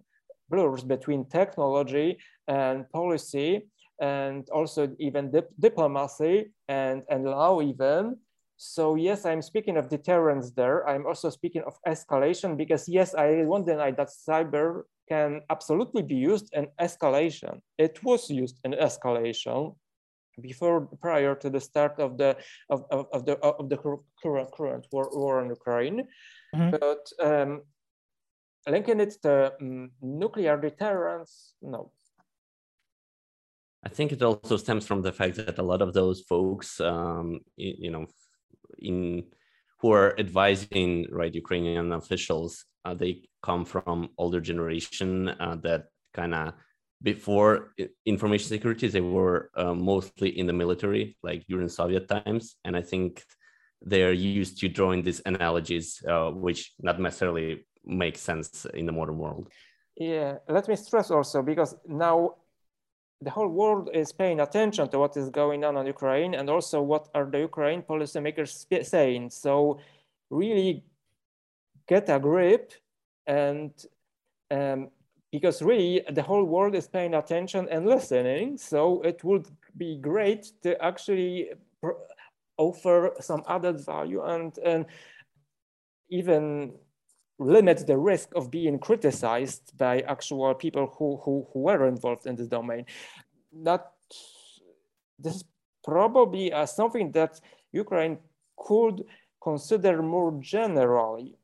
blurs between technology and policy and also even dip- diplomacy and, and law even. So yes, I'm speaking of deterrence there. I'm also speaking of escalation because yes, I won't deny that cyber can absolutely be used in escalation. It was used in escalation before, prior to the start of the of, of, of the of the current current war, war in Ukraine. Mhm. But um, linking it to mm, nuclear deterrence, no. I think it also stems from the fact that a lot of those folks, um, y- you know, in who are advising right Ukrainian officials, uh, they come from older generation uh, that kind of before information security they were uh, mostly in the military, like during Soviet times, and I think they're used to drawing these analogies, uh, which not necessarily make sense in the modern world. Yeah, let me stress also because now the whole world is paying attention to what is going on in Ukraine and also what are the Ukraine policymakers saying. So really get a grip and um, because really the whole world is paying attention and listening. So it would be great to actually offer some added value and, and even limit the risk of being criticized by actual people who, who, who were involved in this domain. That this is probably uh, something that Ukraine could consider more generally.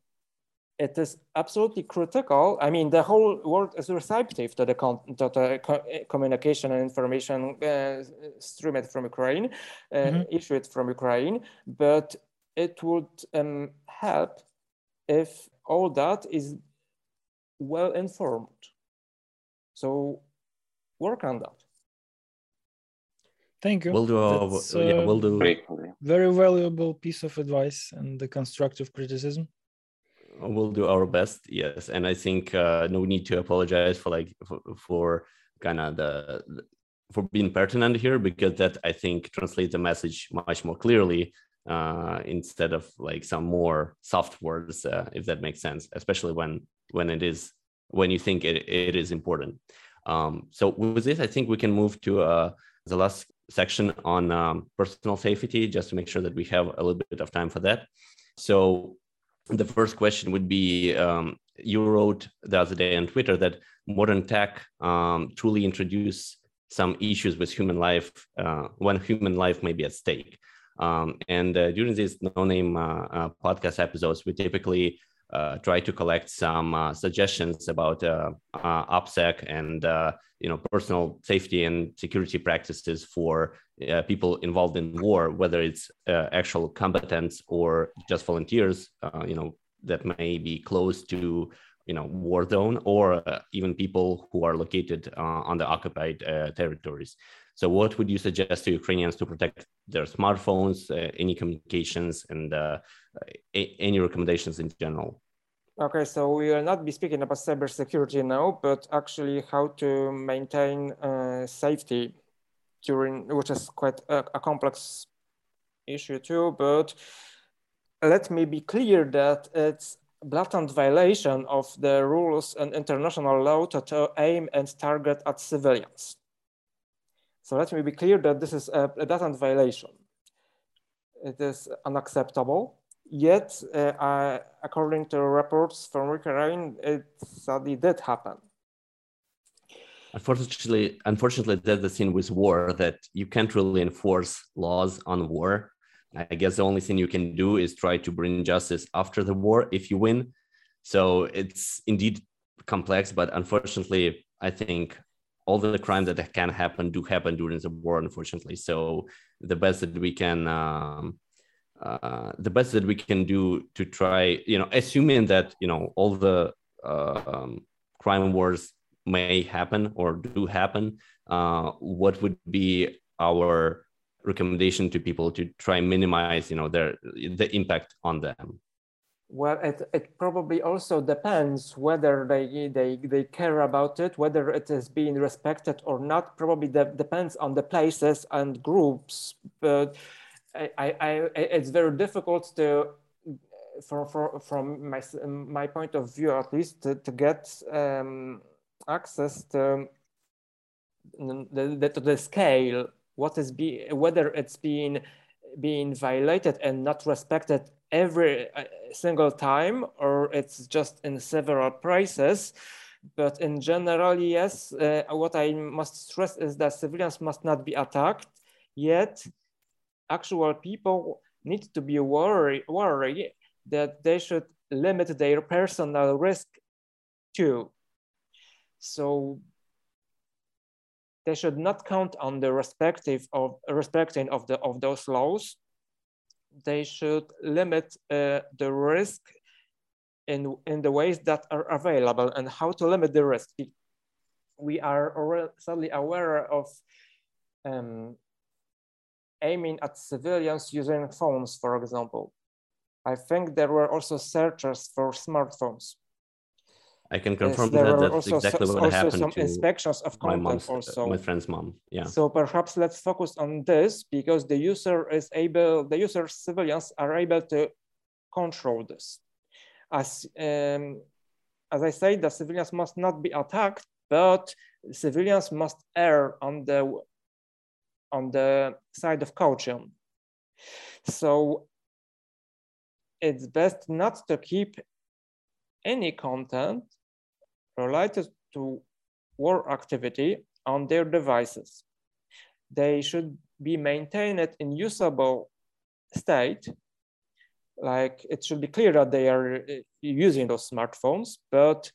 It is absolutely critical. I mean, the whole world is receptive to the, con- to the co- communication and information uh, streamed from Ukraine, uh, Mhm. issued from Ukraine, but it would um, help if all that is well informed. So work on that. Thank you. We'll do. Our, That's, yeah, uh, we'll do. Very valuable piece of advice and the constructive criticism. we'll do our best yes and i think uh, no need to apologize for like for, for kind of the for being pertinent here because that i think translates the message much more clearly uh, instead of like some more soft words uh, if that makes sense especially when when it is when you think it, it is important. Um, so with this i think we can move to uh, the last section on um, personal safety just to make sure that we have a little bit of time for that. So the first question would be um, you wrote the other day on twitter that modern tech um, truly introduce some issues with human life uh, when human life may be at stake um, and uh, during these no name uh, uh, podcast episodes we typically uh, try to collect some uh, suggestions about OPSEC and you know personal safety and security practices for people involved in war, whether it's actual combatants or just volunteers, you know that may be close to you know war zone or uh, even people who are located uh, on the occupied uh, territories. So, what would you suggest to Ukrainians to protect their smartphones, uh, any communications, and uh, any recommendations in general? Okay, so we will not be speaking about cybersecurity now, but actually how to maintain uh, safety during, which is quite a, a complex issue too. But let me be clear that it's blatant violation of the rules and international law to, to aim and target at civilians. So let me be clear that this is a, blatant violation. It is unacceptable. Yet, uh, uh, according to reports from Ukraine, it sadly did happen. Unfortunately, unfortunately, that's the thing with war that you can't really enforce laws on war. I guess the only thing you can do is try to bring justice after the war if you win. So it's indeed complex, but unfortunately, I think all the crimes that can happen do happen during the war, unfortunately. So the best that we can um, uh, the best that we can do to try, you know, assuming that you know all the uh, um, crime wars may happen or do happen, uh, what would be our recommendation to people to try minimize, you know, their the impact on them? Well, it, it probably also depends whether they, they, they care about it, whether it is being respected or not. Probably de depends on the places and groups. But I, I, it's very difficult to, for, for, from my, my point of view at least, to, to get um, access to the, the, to the scale, what is be, whether it's being, being violated and not respected every uh, single time or it's just in several places. But in general, yes, uh, what I must stress is that civilians must not be attacked, yet actual people need to be worried, worried that they should limit their personal risk too. So they should not count on the respective of respecting of the of those laws they should limit uh, the risk in, in the ways that are available and how to limit the risk. We are sadly aware of um, aiming at civilians using phones, for example. I think there were also searchers for smartphones. I can confirm yes, that that's exactly so, what happened some to inspections of content my mom's, also. my friend's mom. Yeah. So perhaps let's focus on this because the user is able, the user civilians are able to control this. As um, as I say, the civilians must not be attacked, but civilians must err on the on the side of caution. So it's best not to keep any content related to war activity on their devices. They should be maintained in usable state. Like it should be clear that they are uh, using those smartphones, but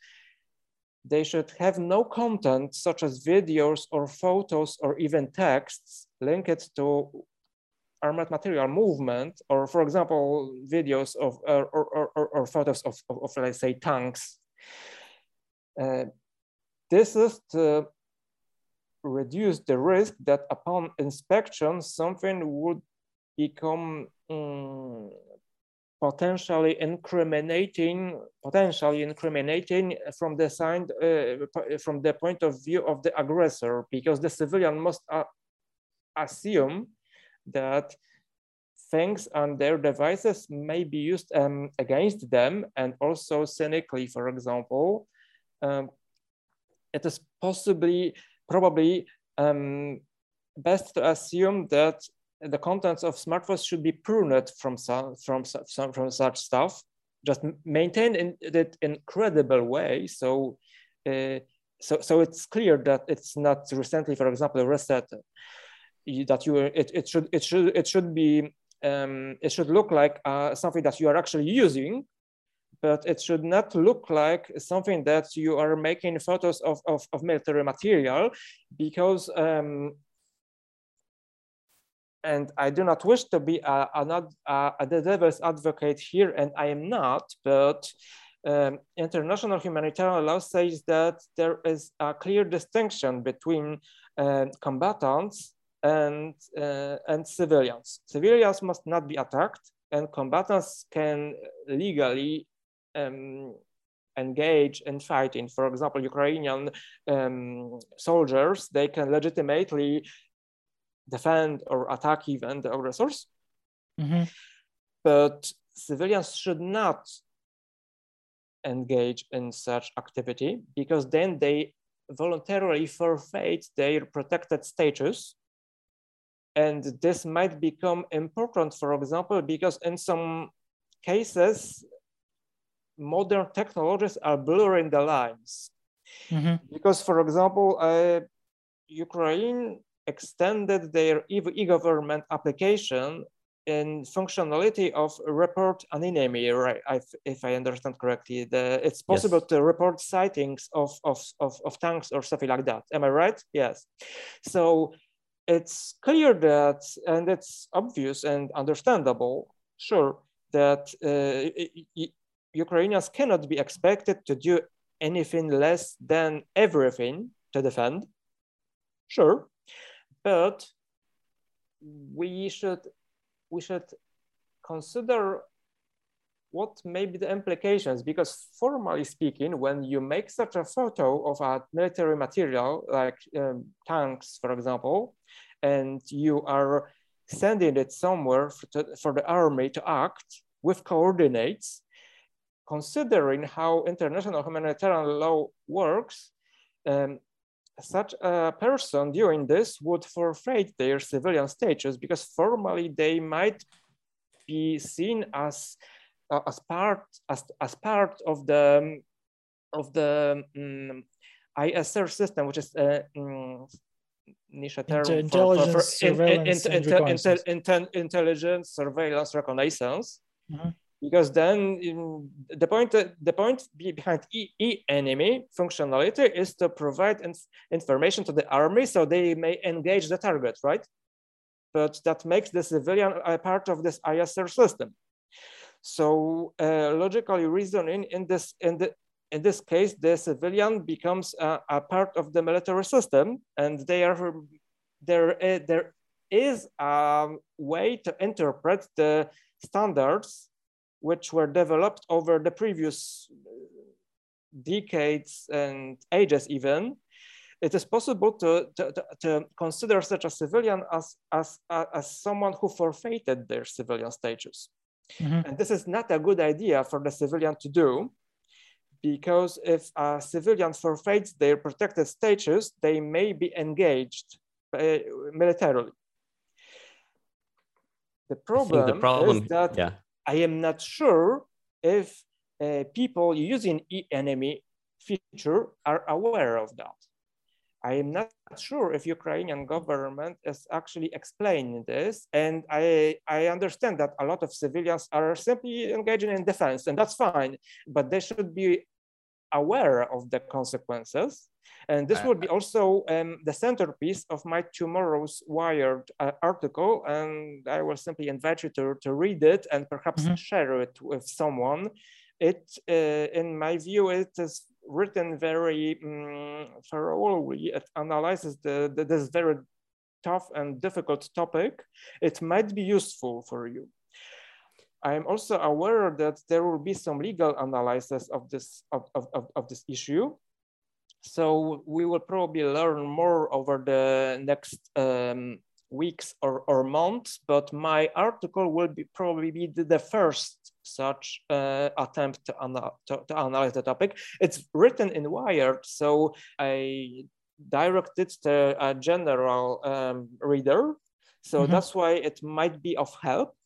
they should have no content such as videos or photos or even texts linked to armored material movement, or for example, videos of or, or, or, or, photos of, of, of, let's say, tanks uh, this is to reduce the risk that upon inspection, something would become um, potentially incriminating, potentially incriminating from the side, uh, from the point of view of the aggressor, because the civilian must uh, assume that things on their devices may be used um, against them and also cynically, for example, um, it is possibly, probably um, best to assume that the contents of smartphones should be pruned from some, from, some, from such stuff, just maintained in that incredible way. So, uh, so, so it's clear that it's not recently, for example, reset that you it, it should it should it should be um, it should look like uh, something that you are actually using but it should not look like something that you are making photos of, of, of military material because um, and I do not wish to be a, a, a, a devil's advocate here, and I am not, but um, international humanitarian law says that there is a clear distinction between uh, combatants and, uh, and civilians. Civilians must not be attacked, and combatants can legally um, engage in fighting. For example, Ukrainian um, soldiers, they can legitimately defend or attack even the aggressors. Mm-hmm. But civilians should not engage in such activity because then they voluntarily forfeit their protected status. And this might become important, for example, because in some cases, modern technologies are blurring the lines. Mm-hmm. Because, for example, uh, Ukraine extended their e-government application in functionality of report an enemy, right? If I understand correctly, the, it's possible yes. to report sightings of, of, of, of tanks or something like that. Am I right? Yes. So it's clear that, and it's obvious and understandable, sure, that uh, Ukrainians cannot be expected to do anything less than everything to defend. Sure, but we should we should consider what may be the implications because formally speaking when you make such a photo of a military material like um, tanks for example and you are sending it somewhere for, to, for the army to act with coordinates considering how international humanitarian law works um, such a person doing this would forfeit their civilian status because formally they might be seen as uh, as part as, as part of the of the um, ISR system, which is a um, niche term intelligence, for, for, surveillance, in, in, in, intelligence, surveillance, reconnaissance. Mm -hmm because then in, the point the point behind e, e enemy functionality is to provide inf information to the army so they may engage the target, right? But that makes the civilian a part of this ISR system. So uh, logically reasoning in this in the in this case, the civilian becomes a, a part of the military system, and they are there. Uh, there is a way to interpret the standards which were developed over the previous decades and ages even, it is possible to, to, to, consider such a civilian as, as, as someone who forfeited their civilian status. Mm -hmm. And this is not a good idea for the civilian to do because if a civilian forfeits their protected status, they may be engaged uh, militarily. The problem, the problem is that yeah. I am not sure if uh, people using e-enemy feature are aware of that. I am not sure if Ukrainian government is actually explaining this. And I, I understand that a lot of civilians are simply engaging in defense and that's fine, but they should be aware of the consequences. And this would be also um, the centerpiece of my tomorrow's Wired uh, article. And I will simply invite you to, to read it and perhaps mm -hmm. share it with someone. It, uh, in my view, it is written very um, thoroughly. It analyzes the, the, this very tough and difficult topic. It might be useful for you. I'm also aware that there will be some legal analysis of this of, of, of, this issue. So we will probably learn more over the next um, weeks or, or months, but my article will be probably be the, the first such uh, attempt to, ana to, to, analyze the topic. It's written in Wired, so I directed to a general um, reader. So mm -hmm. that's why it might be of help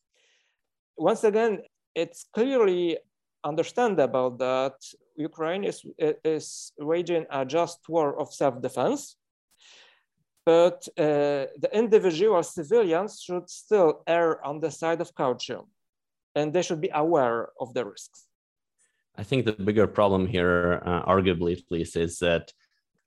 once again, it's clearly understandable that Ukraine is, is waging a just war of self-defense, but uh, the individual civilians should still err on the side of caution, and they should be aware of the risks. I think the bigger problem here, uh, arguably at least, is that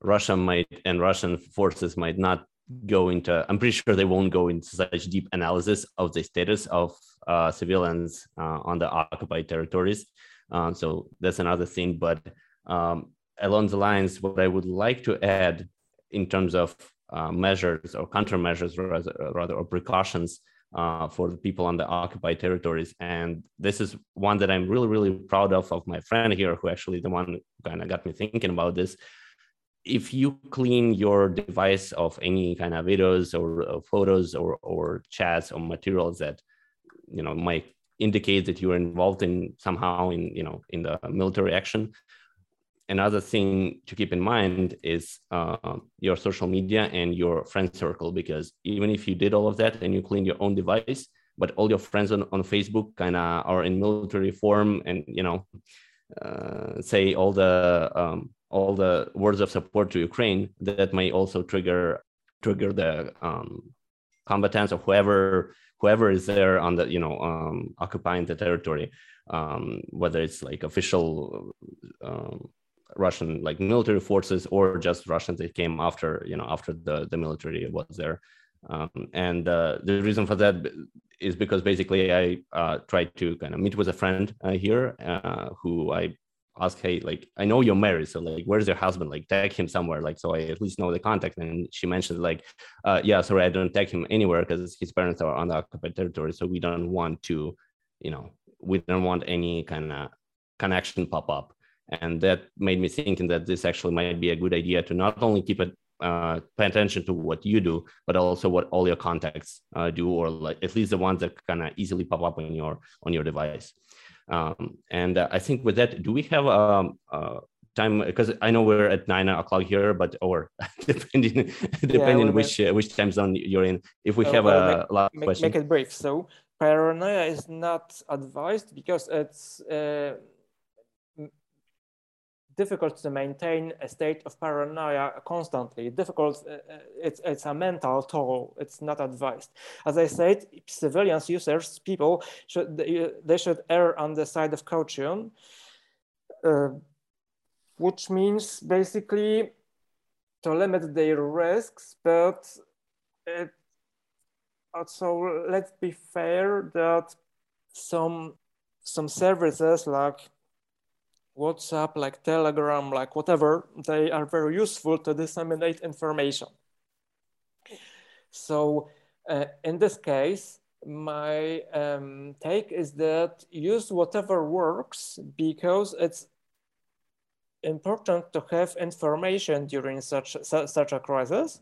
Russia might and Russian forces might not go into i'm pretty sure they won't go into such deep analysis of the status of uh, civilians uh, on the occupied territories. Um, so that's another thing but um, along the lines what i would like to add in terms of uh, measures or countermeasures rather, rather or precautions uh, for the people on the occupied territories. And this is one that i'm really really proud of of my friend here who actually the one kind of got me thinking about this if you clean your device of any kind of videos or, or photos or, or chats or materials that you know might indicate that you are involved in somehow in you know in the military action another thing to keep in mind is uh, your social media and your friend circle because even if you did all of that and you clean your own device but all your friends on, on facebook kind of are in military form and you know uh, say all the um, all the words of support to Ukraine, that may also trigger trigger the um, combatants or whoever whoever is there on the you know um, occupying the territory, um, whether it's like official um, Russian like military forces or just Russians that came after you know after the the military was there. Um, and uh, the reason for that is because basically I uh, tried to kind of meet with a friend uh, here uh, who I asked, hey, like I know you're married, so like where's your husband? Like tag him somewhere, like so I at least know the contact. And she mentioned like, uh, yeah, sorry, I don't tag him anywhere because his parents are on the occupied territory, so we don't want to, you know, we don't want any kind of connection pop up. And that made me thinking that this actually might be a good idea to not only keep it uh, pay attention to what you do, but also what all your contacts uh, do, or like at least the ones that kind of easily pop up on your on your device. Um, and uh, I think with that, do we have um, uh, time? Because I know we're at nine o'clock here, but or depending depending yeah, which uh, which time zone you're in. If we have well, a make, last make, question, make it brief. So paranoia is not advised because it's uh, difficult to maintain a state of paranoia constantly. Difficult, uh, uh, it's, it's a mental toll. It's not advised. As I said, civilians, users, people, should they should err on the side of caution, uh, which means basically to limit their risks, but it, also let's be fair that some some services like WhatsApp, like Telegram, like whatever, they are very useful to disseminate information. So uh, in this case, my um, take is that use whatever works because it's important to have information during such such a crisis.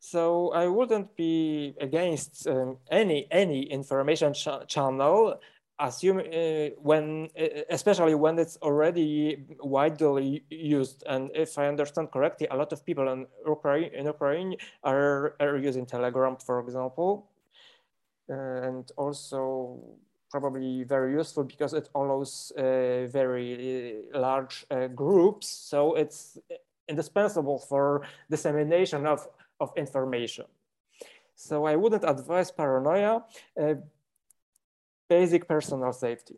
So I wouldn't be against um, any any information ch channel assume uh, when uh, especially when it's already widely used. And if i understand correctly a lot of people in ukraine in ukraine are, are using telegram for example and also probably very useful because it allows uh, very uh, large uh, groups. So it's indispensable for dissemination of, of information. So i wouldn't advise paranoia uh, basic personal safety.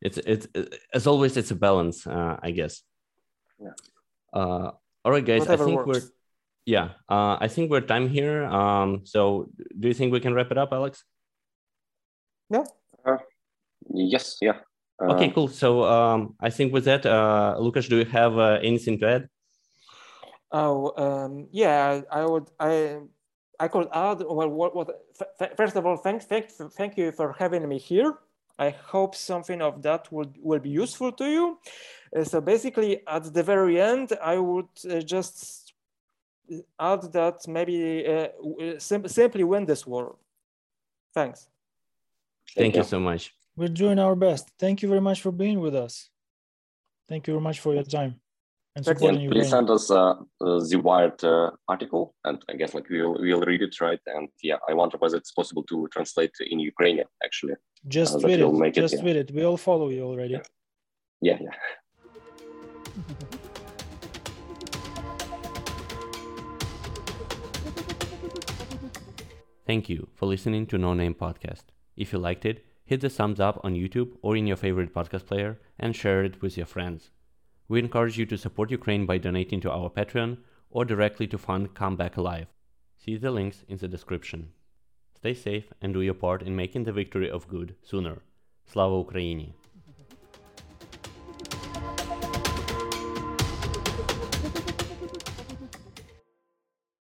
It's it's as always it's a balance, uh, I guess. Yeah. Uh, all right, guys. Whatever I think works. we're yeah. Uh, I think we're time here. Um, so do you think we can wrap it up, Alex? Yeah. Uh, yes. Yeah. Uh, okay. Cool. So um, I think with that, uh, Lucas, do you have uh, anything to add? Oh, um, yeah. I would. I I could add, well, what, what, first of all, thank, thank, thank you for having me here. I hope something of that will, will be useful to you. Uh, so basically, at the very end, I would uh, just add that maybe uh, sim simply win this war. Thanks. Thank, Thank you. you so much. We're doing our best. Thank you very much for being with us. Thank you very much for your time and supporting Ukraine. Please send us uh, uh, the Wired uh, article, and I guess like we'll we'll read it right. And yeah, I wonder whether it's possible to translate in Ukrainian actually. Just uh, read it. Just it, read yeah. it. We all follow you already. Yeah, yeah. yeah. Thank you for listening to No Name Podcast. If you liked it, hit the thumbs up on YouTube or in your favorite podcast player and share it with your friends. We encourage you to support Ukraine by donating to our Patreon or directly to fund Come Back Alive. See the links in the description. Stay safe and do your part in making the victory of good sooner. Slava Ukraini!